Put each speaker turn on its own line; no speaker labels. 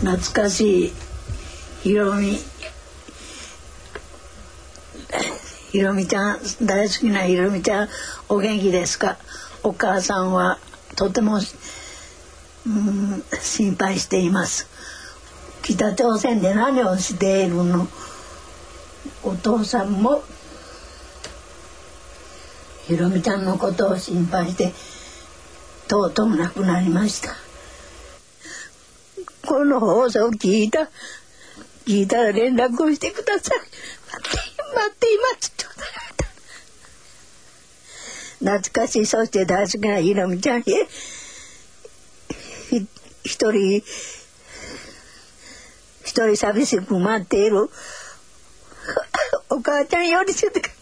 懐かしいひろみひろみちゃん大好きなひろみちゃんお元気ですか？お母さんはとてもうん心配しています。北朝鮮で何をしているの？お父さんもひろみちゃんのことを心配してとうとう亡くなりました。この放送を聞いた聞いたら連絡をしてください。待って待っています懐かしいそして大好きなひろみちゃんへ一人一人寂しく待っているお母ちゃんよりしてく